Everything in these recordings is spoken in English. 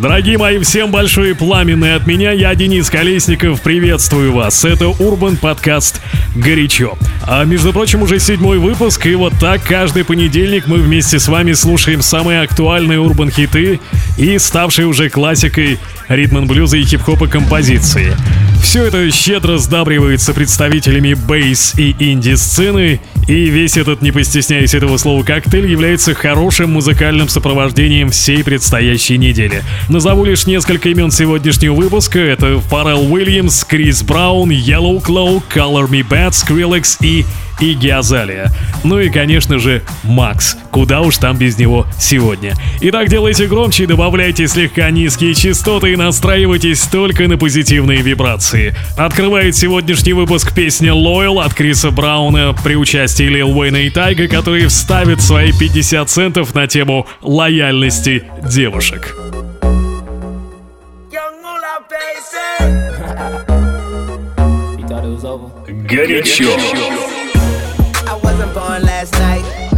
Дорогие мои, всем большое пламенное от меня. Я Денис Колесников, приветствую вас. Это Урбан подкаст «Горячо». А между прочим, уже седьмой выпуск, и вот так каждый понедельник мы вместе с вами слушаем самые актуальные урбан хиты и ставшие уже классикой ритм блюза и хип-хопа композиции. Все это щедро сдабривается представителями бейс и инди-сцены, и весь этот, не постесняясь этого слова, коктейль является хорошим музыкальным сопровождением всей предстоящей недели. Назову лишь несколько имен сегодняшнего выпуска. Это Фаррелл Уильямс, Крис Браун, Yellow Claw, Color Me Bad, Skrillex и Иги Азалия. Ну и, конечно же, Макс. Куда уж там без него сегодня. Итак, делайте громче, добавляйте слегка низкие частоты и настраивайтесь только на позитивные вибрации. Открывает сегодняшний выпуск песня Loyal от Криса Брауна при участии Лил Уэйна и Тайга, который вставит свои 50 центов на тему лояльности девушек. Горячо. I wasn't born last night.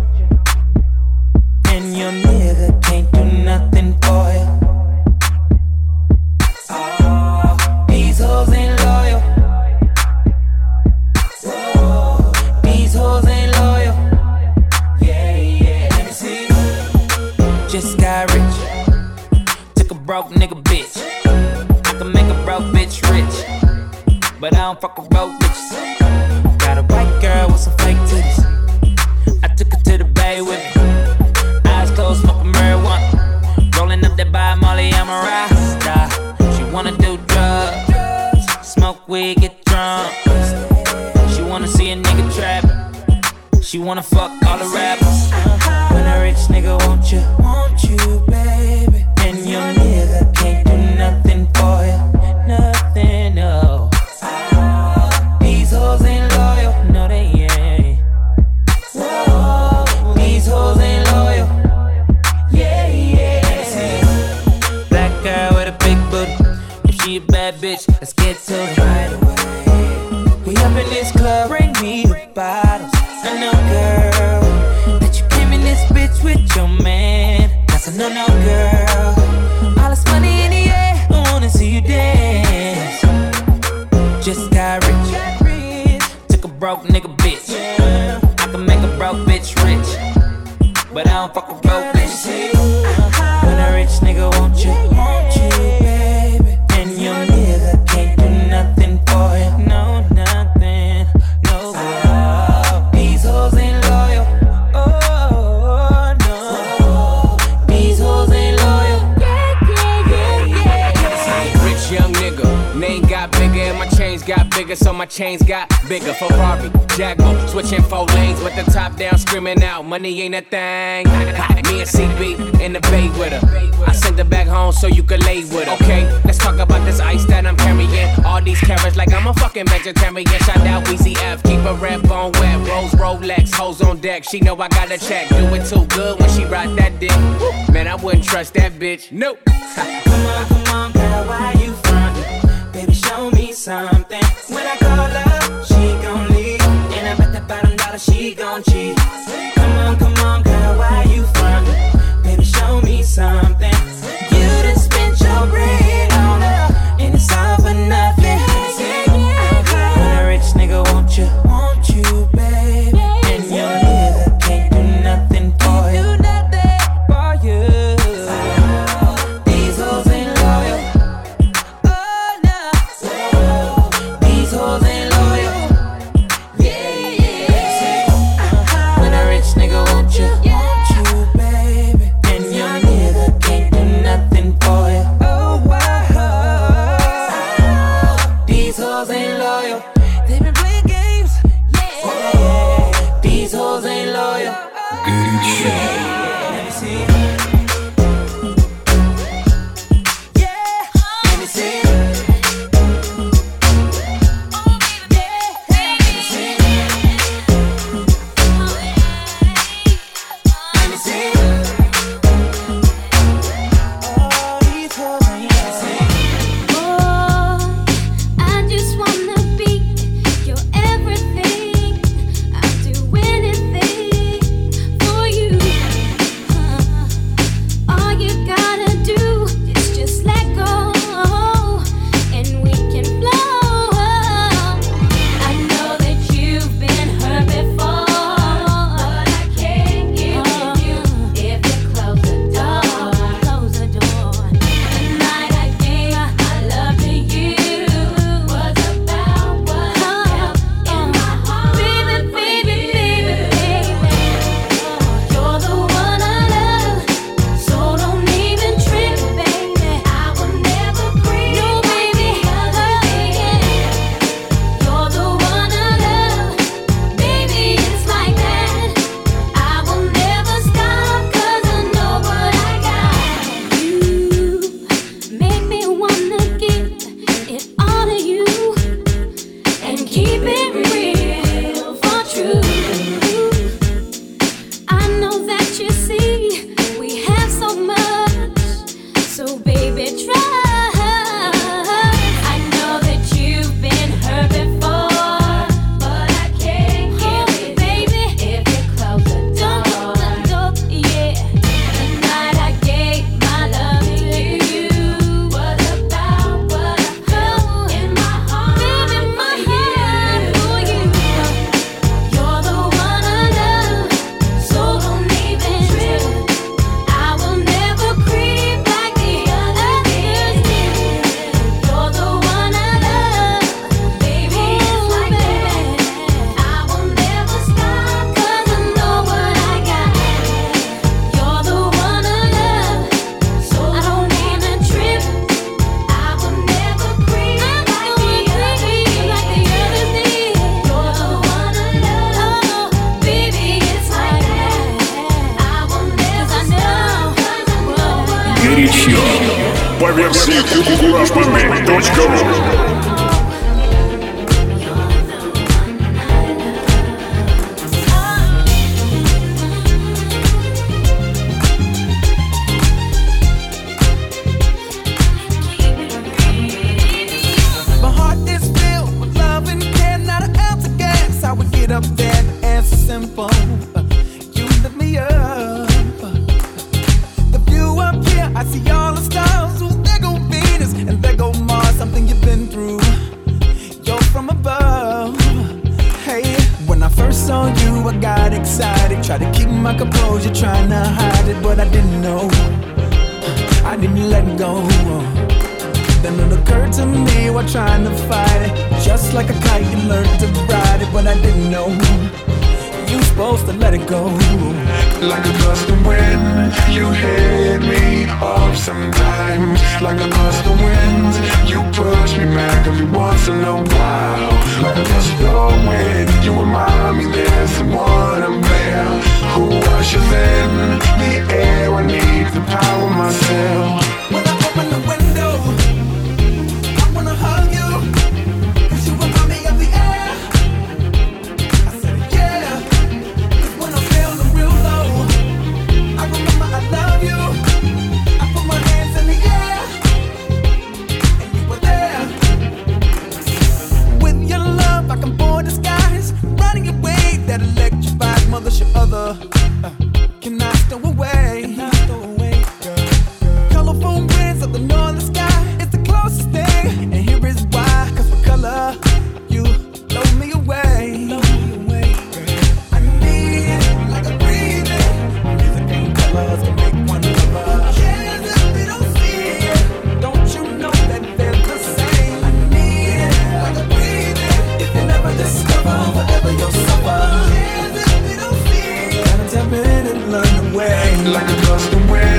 and your nigga can't do nothing for you. Oh, these hoes ain't loyal. These hoes ain't loyal. Yeah, yeah, let me see. Just got rich. Took a broke nigga bitch. I can make a broke bitch rich. But I don't fuck broke. Got a white girl with some fake titties. That by Molly, I'm a rasta. She wanna do drugs, smoke weed, get drunk. She wanna see a nigga trap. She wanna fuck all the rappers. When a rich nigga want you, want you, baby. And your ain't a thing. Me and CB in the bay with her. I sent her back home so you could lay with her. Okay, let's talk about this ice that I'm carrying. All these carrots like I'm a fucking vegetarian. Shout out Weezy F, keep a red bone wet. Rose Rolex, hoes on deck. She know I got a check. Do it too good when she ride that dick. Man, I wouldn't trust that bitch. Nope. Come on, come on, girl, why you frontin'? Baby, show me something. When I call her, she gon' leave. And I bet that bottom dollar she gon' cheat. Show curse saw you, I got excited. Tried to keep my composure, trying to hide it, but I didn't know. I didn't let go. Then it occurred to me while trying to fight it. Just like a kite, you learned to ride it, but I didn't know you supposed to let it go? Like a gust of wind, you hit me off sometimes. Like a gust of wind, you push me back every once in a while. Like a gust of wind, you remind me there's someone I'm there. Who washes in? The air I need to power myself. Like a custom wind,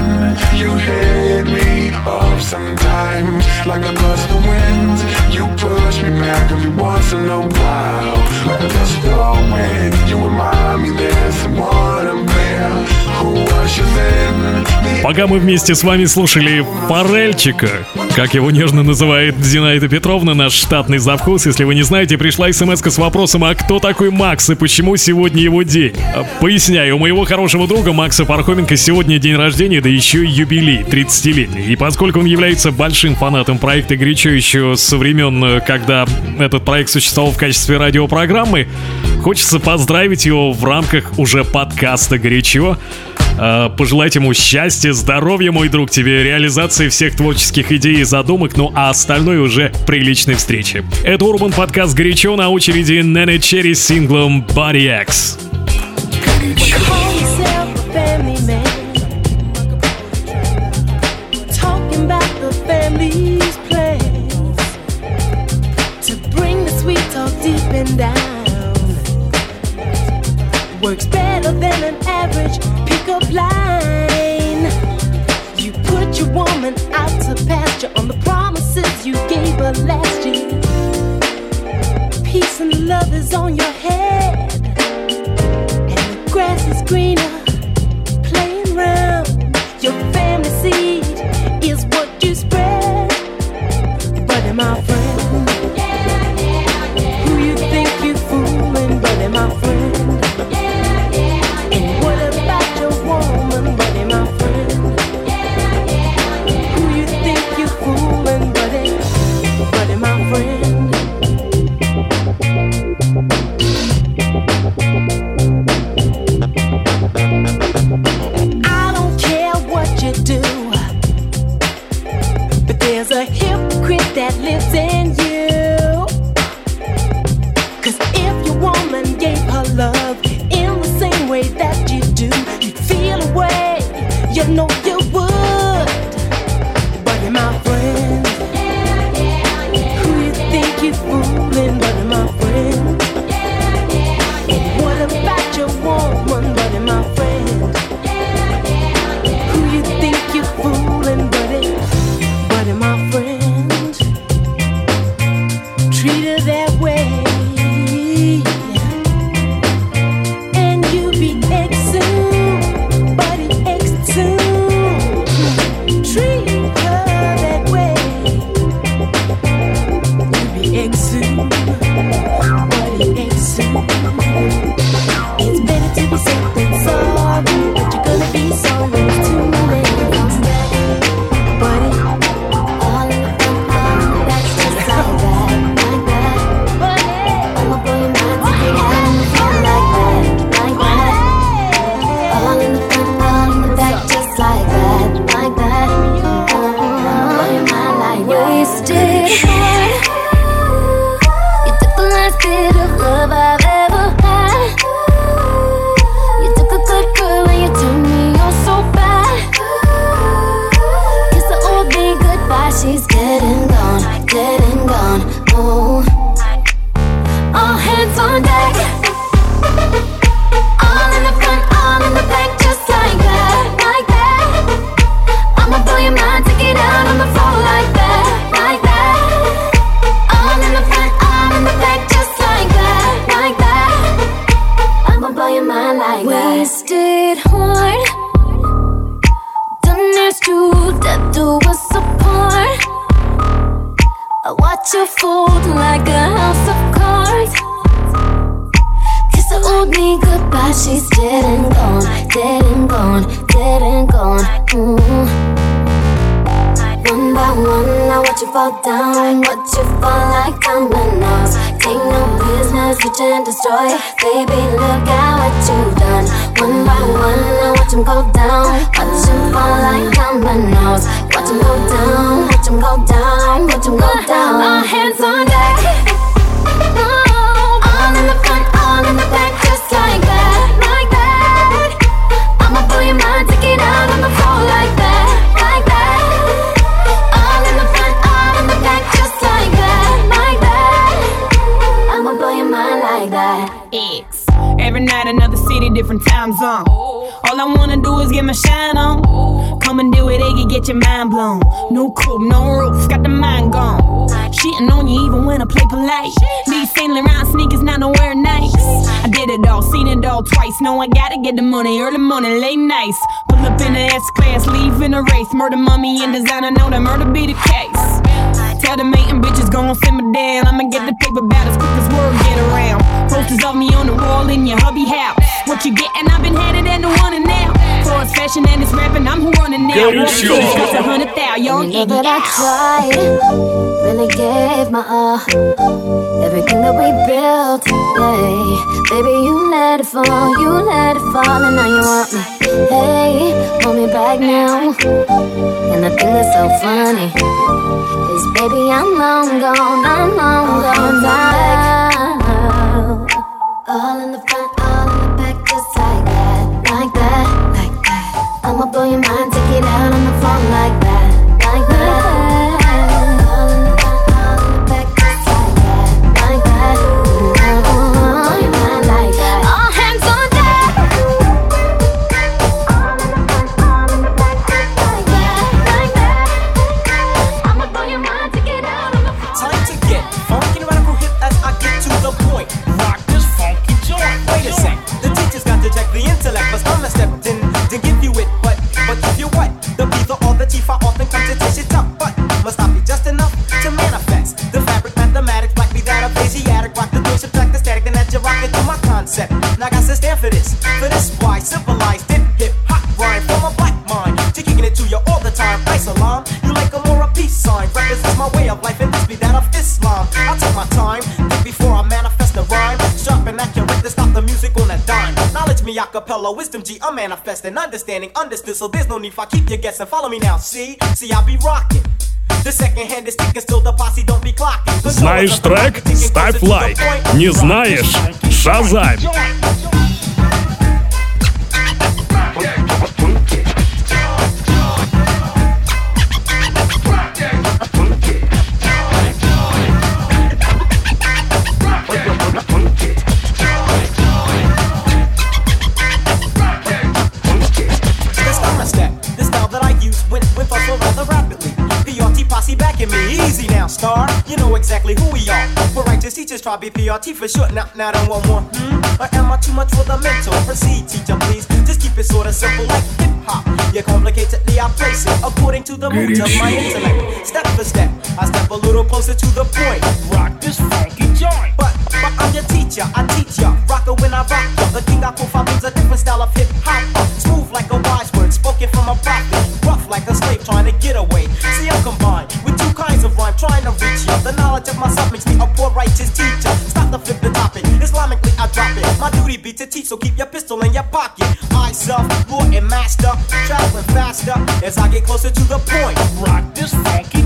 you hit me up sometimes. Like a gust of wind, you push me back every once in a while. Like a gust of wind, you remind me there's someone I'm there who ushers in. Пока мы вместе с вами слушали Форельчика, как его нежно называет Зинаида Петровна, наш штатный завхоз, если вы не знаете, пришла смс с вопросом, а кто такой Макс и почему сегодня его день? Поясняю, у моего хорошего друга Макса Пархоменко сегодня день рождения, да еще и юбилей, 30-летний. И поскольку он является большим фанатом проекта «Горячо» еще со времен, когда этот проект существовал в качестве радиопрограммы, хочется поздравить его в рамках уже подкаста «Горячо». Э, пожелать ему счастья, здоровья, мой друг, тебе реализации всех творческих идей и задумок, ну а остальное уже при личной встрече. Это Урбан подкаст «Горячо» на очереди Нэнэ Черри с синглом «Body X». Works better than an average pickup line. You put your woman out to pasture on the promises you gave her last year. Peace and love is on your head, and the grass is greener. Fold like a house of cards. Kiss the old me goodbye, she's dead and gone, dead and gone, dead and gone. Mm. One by one, I watch you fall down, watch you fall like dominoes. Take no business, reach and destroy. Baby, look at what you've done. One by one, I watch him go down, watch him fall like dominoes. Watch him go down, watch him go down, watch him go uh, down. All hands on deck. Oh, all in the front, all in the back, different time zone. All I wanna do is get my shine on. Come and do it, they can get your mind blown. No coupe, no roof, got the mind gone. Shitting on you even when I play polite. These Saint Laurent sneakers, not nowhere nice. I did it all, seen it all twice. No, I gotta get the money, early morning, late nights. Pull up in the S class, leave in a race. Murder, mummy, and designer, know that murder be the case. Tell the mating bitches gon' simmer down. I'ma get the paper about as quick as word get around. Posters of me on the wall in your hubby house. What you gettin'? I've been headed and the one and now it's and it's rapping. I'm who on it now. One piece costs a hundred thousand. Y'all that I tried, really gave my all. Everything that we built, hey, Baby, you let it fall, you let it fall, and now you want me. Hey, want me back now. And the thing that's so funny is, baby, I'm long gone, I'm long gone now. All in the Your mind, time, think before I manifest the rhyme. Sharp and accurate to stop the music on a dime. Knowledge me a cappella, wisdom G, I'm manifesting, understanding, understood. So there's no need for I keep you guessing. Follow me now, see, see I be rocking. The second hand is ticking, still the posse don't be clocking. Знаешь трек? Ставь лайк. Не знаешь? Шазамь. Star. You know exactly who we are. We're righteous teachers, try BPRT for short. Now, now, don't want more. Hmm? Or am I too much for the mentor? Proceed, teacher, please. Just keep it sorta simple like hip hop. Yeah, complicatedly I place it according to the mood of my intellect. Step for step, I step a little closer to the point. Rock this funky joint. But, but I'm your teacher, I teach ya. Rocker when I rock ya. The king I profile means a different style of hip hop. Smooth like a wise spoken from a prophet. Rough like a slave trying to get away. See, I'm combined with two kinds of rhyme trying to reach you. The knowledge of myself makes me a poor righteous teacher. Stop the flip the topic. Islamically, I drop it. My duty be to teach, so keep your pistol in your pocket. I self, lord and master, traveling faster as I get closer to the point. Rock this funky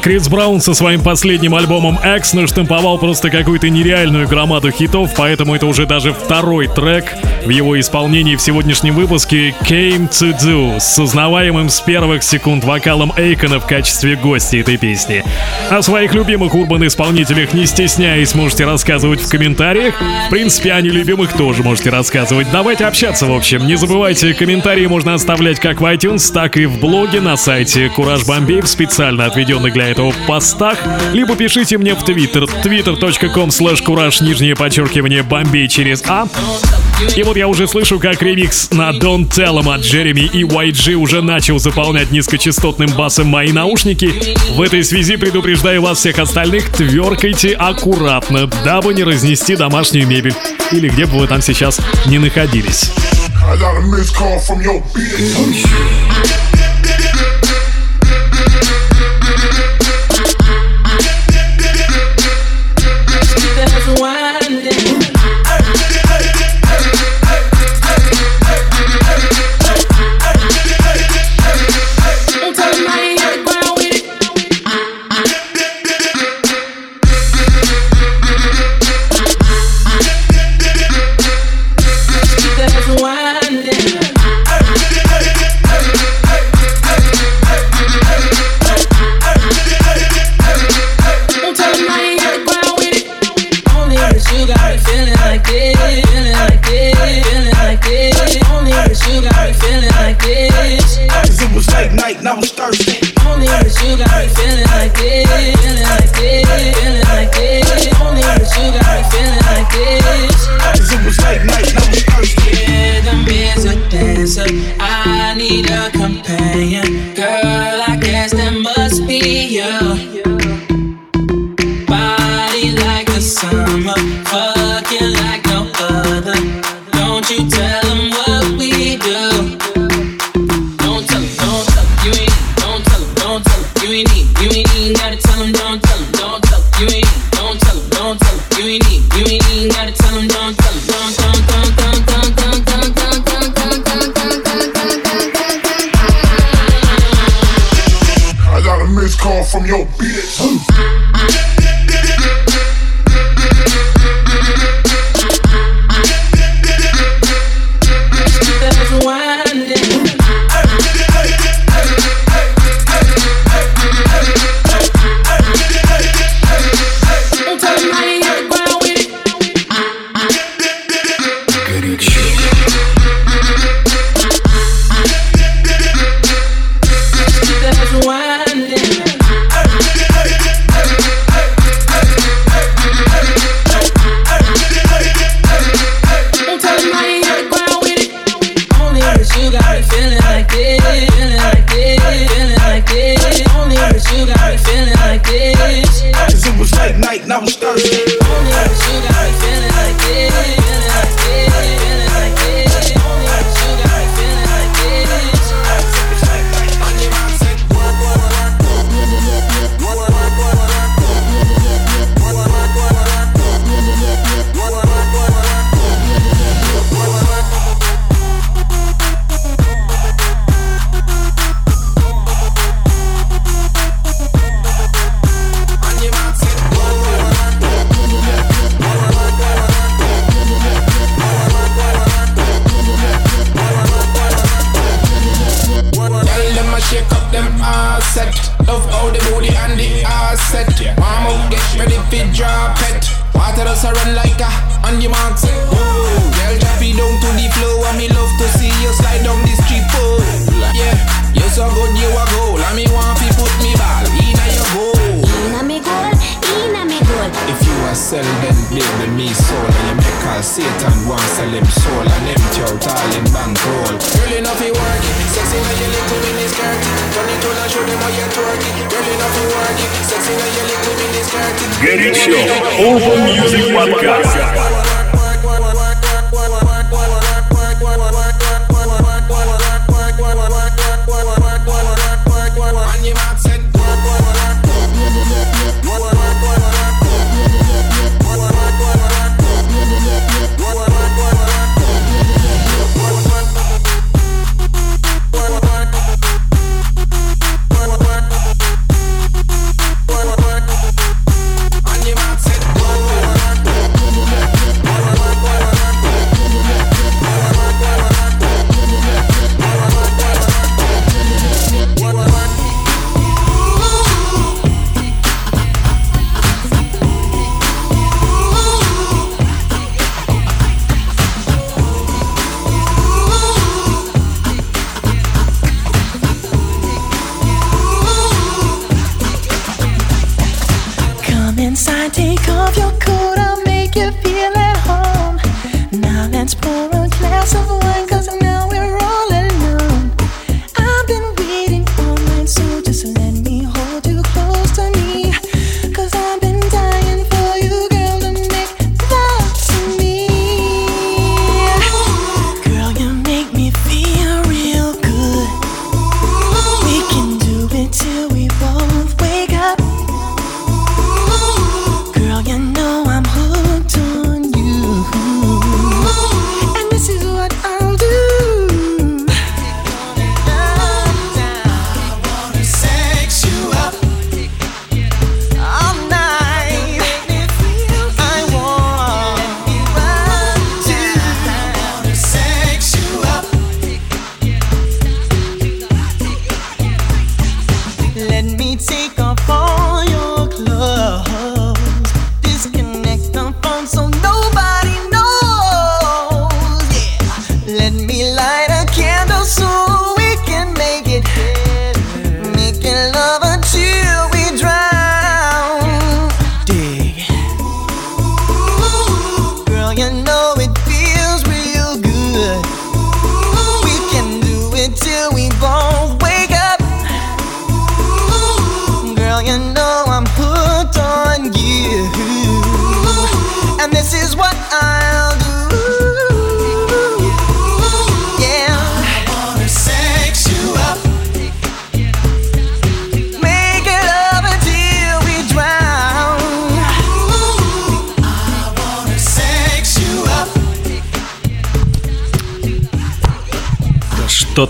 Крис Браун со своим последним альбомом X наштамповал просто какую-то нереальную громаду хитов, поэтому это уже даже второй трек в его исполнении в сегодняшнем выпуске Came to Do с узнаваемым с первых секунд вокалом Эйкона в качестве гостя этой песни. О своих любимых урбан-исполнителях не стесняясь можете рассказывать в комментариях. В принципе, о нелюбимых тоже можете рассказывать. Давайте общаться, в общем. Не забывайте, комментарии можно оставлять как в iTunes, так и в блоге на сайте Кураж Бомбей в специально отведенных для этого постах, либо пишите мне в Твиттер twitter.com slash кураж нижнее подчеркивание Бомбей через А. И вот я уже слышу, как ремикс на Don't Tell Em от Джереми и YG уже начал заполнять низкочастотным басом мои наушники. В этой связи предупреждаю вас всех остальных, тверкайте аккуратно, дабы не разнести домашнюю мебель. Или где бы вы там сейчас не находились. body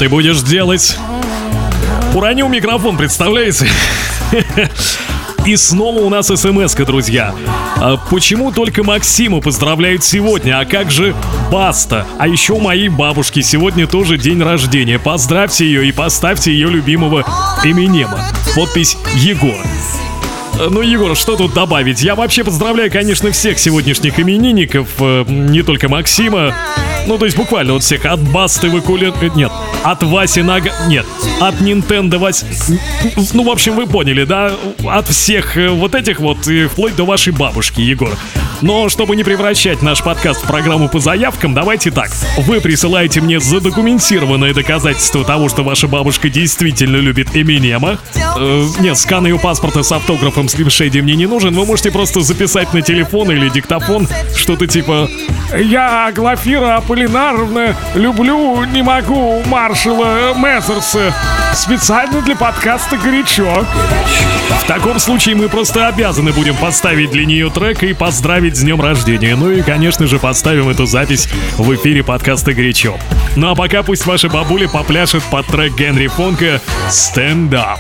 ты будешь делать? Уронил микрофон, представляете? И снова у нас смс друзья. А почему только Максима поздравляют сегодня, а как же Баста? А еще у моей бабушки сегодня тоже день рождения. Поздравьте ее и поставьте ее любимого Эминема. Подпись Егор. Э, Ну, Егор, что тут добавить? Я вообще поздравляю, конечно, всех сегодняшних именинников, э, не только Максима. Ну, то есть буквально вот всех от Басты Выкулин... э, Нет, от Васи Нага... Нет, от Nintendo Вась... Ну, в общем, вы поняли, да? От всех вот этих вот, и вплоть до вашей бабушки, Егор. Но чтобы не превращать наш подкаст в программу по заявкам, давайте так. Вы присылаете мне задокументированное доказательство того, что ваша бабушка действительно любит Эминема. Э, нет, скан ее паспорта с автографом Shady мне не нужен. Вы можете просто записать на телефон или диктофон что-то типа «Я, Глафира Аполлинаровна, люблю, не могу маршала Мессерса. Специально для подкаста «Горячо». В таком случае мы просто обязаны будем поставить для нее трек и поздравить с днем рождения. Ну и, конечно же, поставим эту запись в эфире подкаста «Горячо». Ну а пока пусть ваша бабуля попляшет под трек Генри Фонка «Stand Up».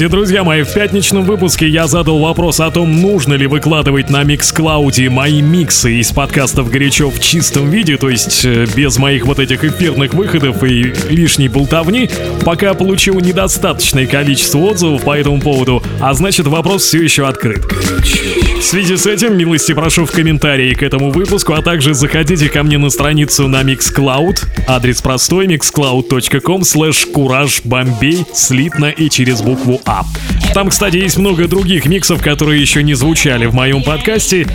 Кстати, друзья мои, в пятничном выпуске я задал вопрос о том, нужно ли выкладывать на Микс-Клауде мои миксы из подкастов «Горячо в чистом виде», то есть э, без моих вот этих эфирных выходов и лишней болтовни, пока получил недостаточное количество отзывов по этому поводу, а значит вопрос все еще открыт. Горячо. В связи с этим, милости прошу в комментарии к этому выпуску, а также заходите ко мне на страницу на Mixcloud. Адрес простой mixcloud.com slash кураж бомбей слитно и через букву А. Там, кстати, есть много других миксов, которые еще не звучали в моем подкасте.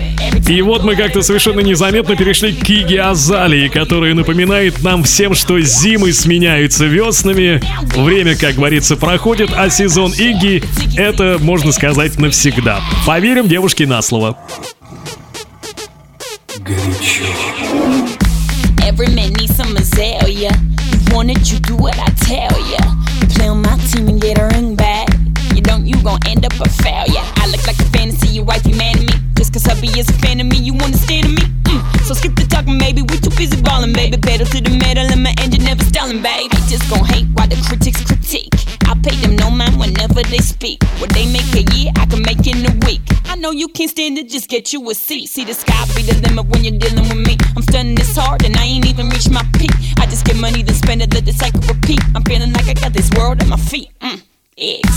И вот мы как-то совершенно незаметно перешли к Киге Азалии, которая напоминает нам всем, что зимы сменяются веснами, время, как говорится, проходит, а сезон Иги — это, можно сказать, навсегда. Поверим девушке на на слово. Every man needs some Azalea. You want it, you do what I tell ya. Play on my team and get a ring back. You don't, you gon' end up a failure. I look like a fantasy, you wife wifey man me. Just cause hubby is a fan of me, you understand me? Mm. So skip the talking, baby. We too busy ballin', baby. Pedal to the metal and my engine never stallin', baby. Just gon' hate while the critics critique. I pay them no mind whenever they speak. What they make a year, I can make in a week. I know you can't stand it, just get you a seat. See the sky be the limit when you're dealing with me. I'm stunning this hard and I ain't even reached my peak. I just get money, then spend it, let the cycle repeat. I'm feeling like I got this world at my feet. Mm. Eggs.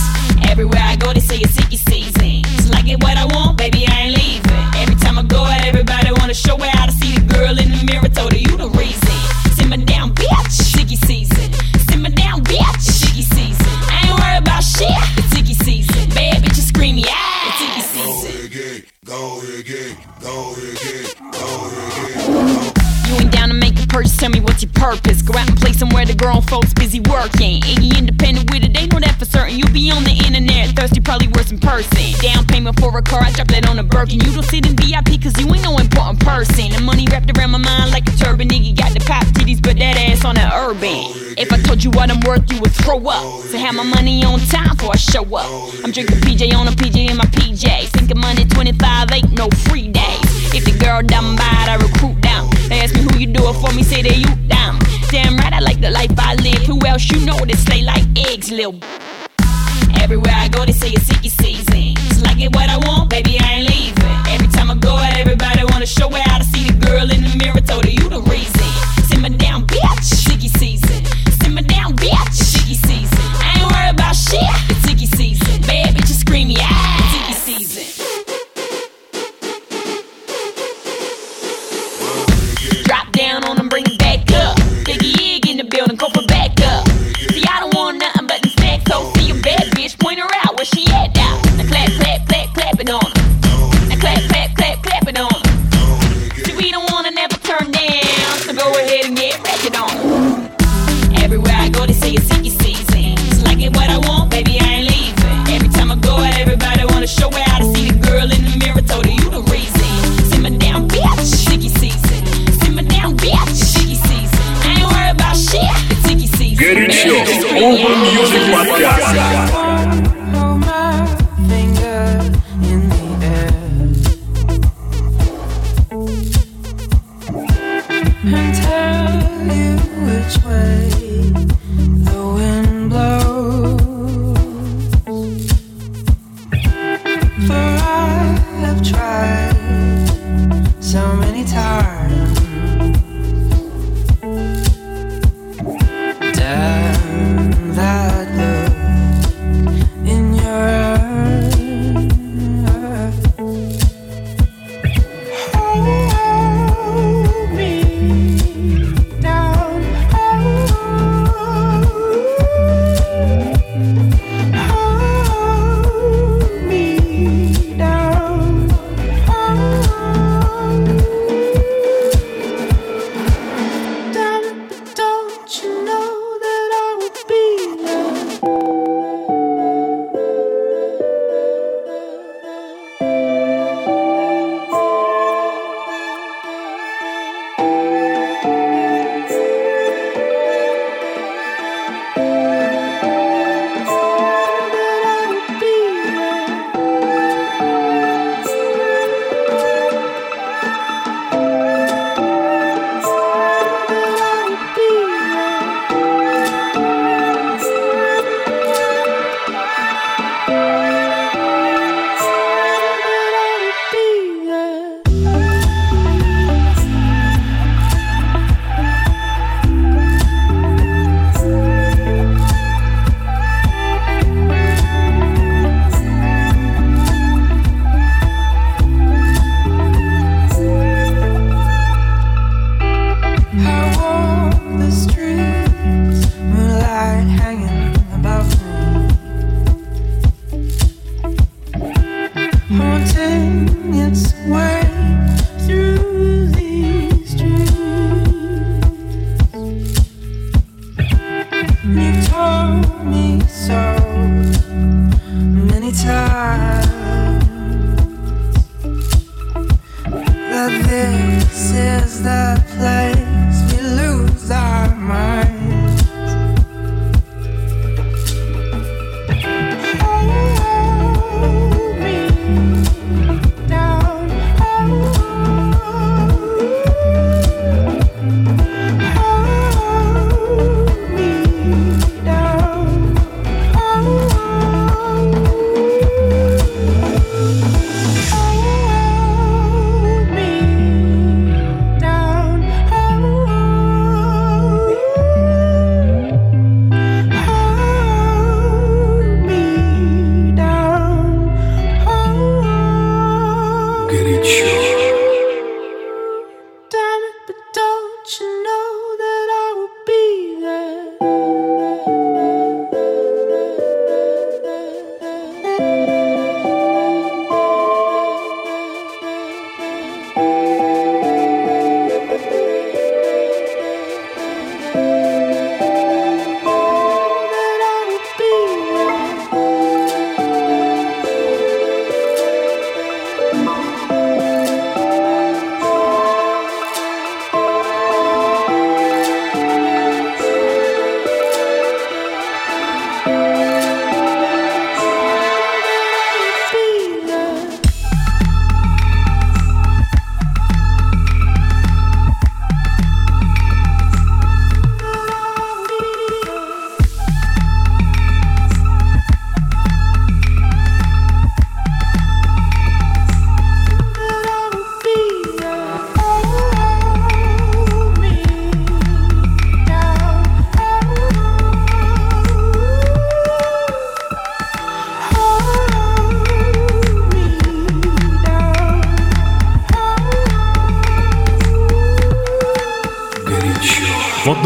Everywhere I go, they say it's Iggy season. It's like it what I want, baby, I ain't leaving. Every time I go out, everybody wanna show where I see the girl in the mirror, told her you the reason. Simmer down, bitch. Iggy season. Simmer down, bitch. Iggy season. I ain't worried about shit. It's Iggy season. Bad bitches scream, yeah. It's Iggy season. Go get, go get, go ahead, get. You ain't down to make a purchase, tell me what's your purpose. Go out and somewhere the grown folks busy working. Iggy independent with it, they know that for certain. You be on the internet, thirsty, probably worse in person. Down payment for a car, I drop that on a Birkin. You don't sit in VIP cause you ain't no important person. The money wrapped around my mind like a turban. Iggy got the pop titties, but that ass on that urban. If I told you what I'm worth, you would throw up. So have my money on time before I show up. I'm drinking PJ on a PJ in my PJ. Sinking money 25, ain't no free days. If the girl done bad, I recruit down. They ask me who you do it for me, say that you down. Damn right, I like the life I live. Who else you know that slay like eggs, lil' Everywhere I go, they say it's Iggy season. It's like it what I want, baby, I ain't leaving. Every time I go out, everybody wanna show where I see the girl in the mirror, told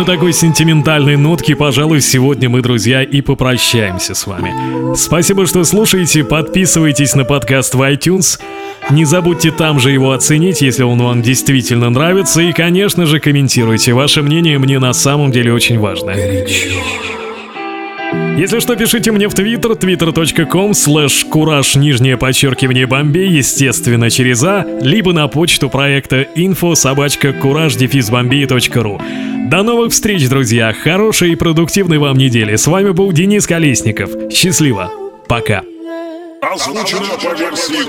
на такой сентиментальной нотке, пожалуй, сегодня мы, друзья, и попрощаемся с вами. Спасибо, что слушаете, подписывайтесь на подкаст в iTunes. Не забудьте там же его оценить, если он вам действительно нравится. И, конечно же, комментируйте. Ваше мнение мне на самом деле очень важно. Если что, пишите мне в твиттер, twitter.com slash кураж нижнее подчеркивание бомбей, естественно, через А, либо на почту проекта info собачка кураж ру. До новых встреч, друзья! Хорошей и продуктивной вам недели! С вами был Денис Колесников. Счастливо! Пока! Озвучено по версии